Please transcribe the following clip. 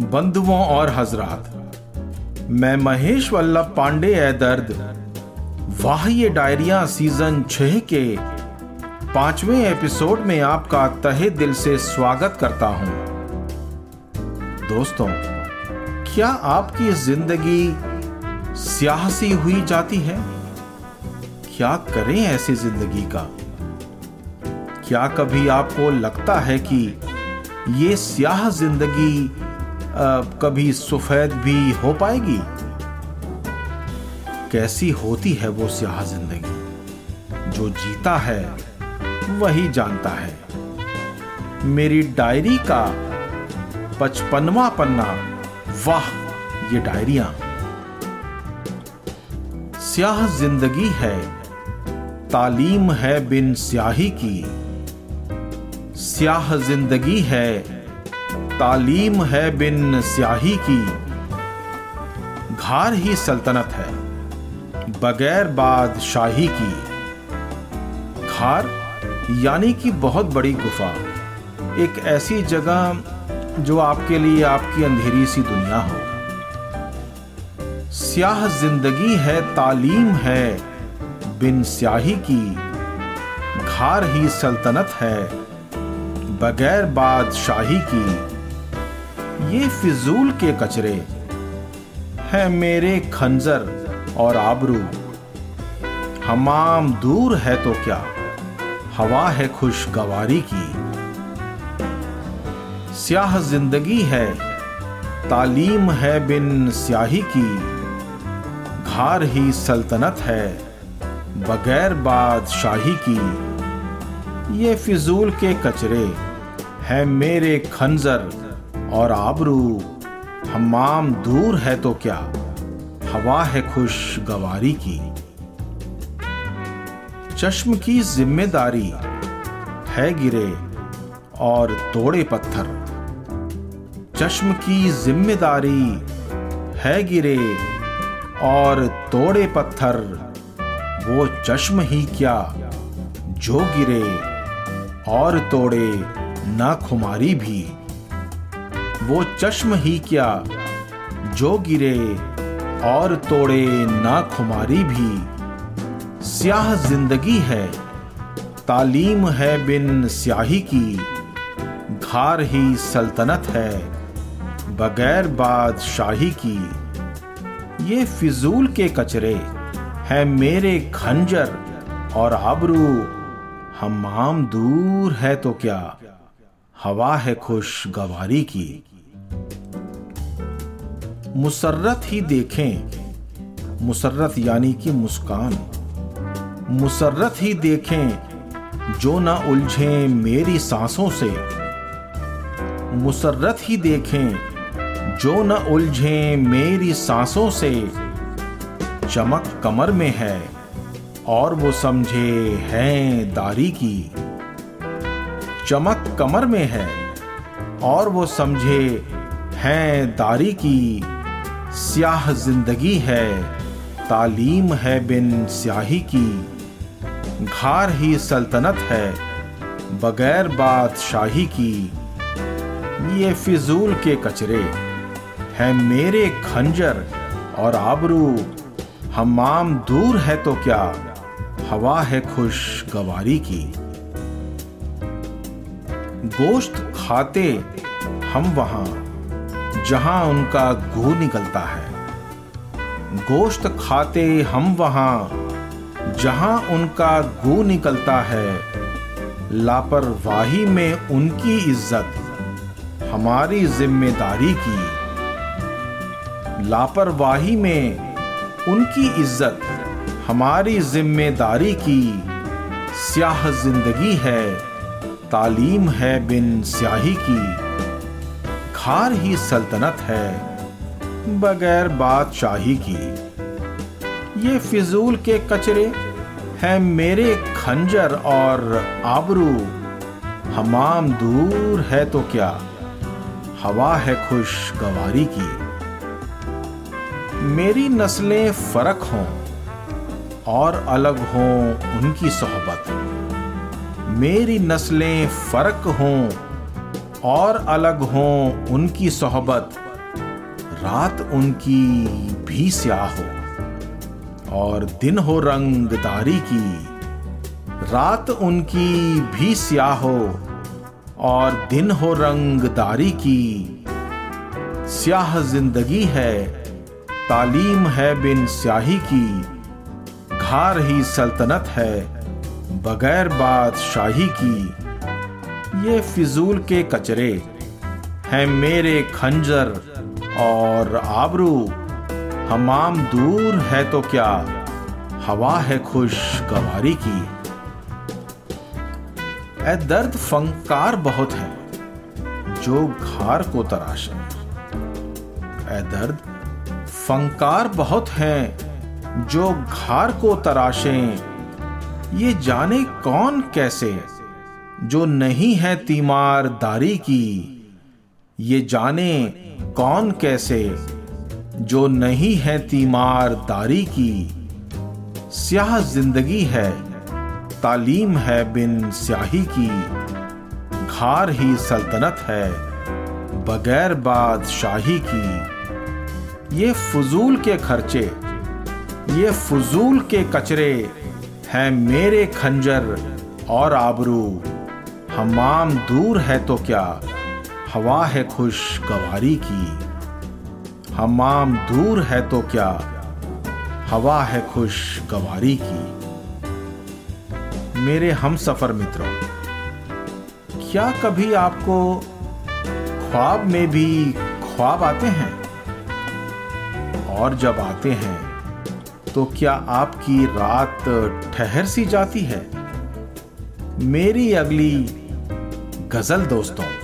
बंधुओं और हजरात, मैं महेश वल्लभ पांडे ए दर्द वाह ये डायरिया सीज़न छह के पाँचवें एपिसोड में आपका तहे दिल से स्वागत करता हूँ। दोस्तों, क्या आपकी ज़िंदगी सियासी हुई जाती है? क्या करें ऐसी ज़िंदगी का? क्या कभी आपको लगता है कि ये स्याह ज़िंदगी कभी सफ़ेद भी हो पाएगी? कैसी होती है वो स्याह ज़िंदगी? जो जीता है, वही जानता है। मेरी डायरी का पचपनवा पन्ना, वाह, ये डायरिया। स्याह ज़िंदगी है, तालीम है बिन स्याही की। स्याह ज़िंदगी है तालीम है बिन स्याही की। घार ही सल्तनत है, बगैर बादशाही की। घार यानी कि बहुत बड़ी गुफा, एक ऐसी जगह जो आपके लिए आपकी अंधेरी सी दुनिया हो। स्याह ज़िंदगी है, तालीम है बिन स्याही की। घार ही सल्तनत है, बगैर बादशाही की। ये फिजूल के कचरे है मेरे खंजर और आबरू। हमाम दूर है तो क्या? हवा है खुशगवारी की। स्याह ज़िंदगी है, तालीम है बिन स्याही की। घार ही सल्तनत है, बगैर बादशाही की। ये फिजूल के कचरे है मेरे खंजर और आबरू हमाम दूर है तो क्या? हवा है खुश गवारी की। चश्म की ज़िम्मेदारी है गिरे और तोड़े पत्थर। चश्म की ज़िम्मेदारी है गिरे और तोड़े पत्थर। वो चश्म ही क्या जो गिरे और तोड़े ना खुमारी भी। वो चश्म ही क्या? जो गिरे और तोड़े ना खुमारी भी। स्याह ज़िंदगी है, तालीम है बिन स्याही की। घार ही सल्तनत है, बगैर बादशाही की। ये फिजूल के कचरे है मेरे खंजर, और आबरू हमाम दूर है तो क्या? हवा है खुश गवारी की। मुसर्रत ही देखें, मुसर्रत यानी कि मुस्कान। मुसर्रत ही देखें, जो ना उलझे मेरी सांसों से। मुसर्रत ही देखें, जो न उलझे मेरी सांसों से। चमक कमर में है, और वो समझे हैं दारी की। चमक कमर में है और वो समझे, हैं दारी की स्याह ज़िंदगी है, तालीम है बिन स्याही की, घार ही सल्तनत है, बगैर बादशाही की, ये फिजूल के कचरे हैं मेरे खंजर और आबरू, हमाम दूर है तो क्या, हवा है खुशगवारी की। गोश्त खाते हम वहाँ, जहाँ उनका गू निकलता है। गोश्त खाते हम वहाँ, जहाँ उनका गू निकलता है। लापरवाही में उनकी इज़्ज़त, हमारी ज़िम्मेदारी की। लापरवाही में उनकी इज़्ज़त, हमारी ज़िम्मेदारी की। स्याह ज़िंदगी है। तालीम है बिन स्याही की, खार ही सल्तनत है बगैर बादशाही की। ये फिजूल के कचरे हैं मेरे खंजर और आबरू। हमाम दूर है तो क्या? हवा है खुशगवारी की। मेरी नस्लें फ़र्क हों और अलग हों उनकी सोहबत। मेरी नस्लें फ़र्क हों और अलग हों उनकी सोहबत, रात उनकी भी स्याह हो। और दिन हो रंगदारी की, रात उनकी भी स्याह हो। और दिन हो रंगदारी की, स्याह ज़िंदगी है, तालीम है बिन स्याही की, घार ही सल्तनत है। बगैर बादशाही की, ये फिजूल के कचरे हैं मेरे खंजर और आबरू। हमाम दूर है तो क्या हवा है खुश गवारी की? ए दर्द फंकार बहुत है, जो घार को तराशे। ए दर्द फंकार बहुत हैं, जो घार को तराशें। ये जाने कौन कैसे? जो नहीं है तीमारदारी की, ये जाने कौन कैसे? जो नहीं है तीमारदारी की, स्याह ज़िंदगी है, तालीम है बिन स्याही की, घार ही सल्तनत है, बगैर बादशाही की। ये फजूल के खर्चे, ये फजूल के कचरे हैं मेरे खंजर और आबरू। हमाम दूर है तो क्या? हवा है खुश गवारी की हमाम दूर है तो क्या? हवा है खुश गवारी की। मेरे हम सफ़र मित्रों, क्या कभी आपको ख्वाब में भी ख्वाब आते हैं? और जब आते हैं तो क्या आपकी रात ठहर सी जाती है? मेरी अगली गज़ल दोस्तों।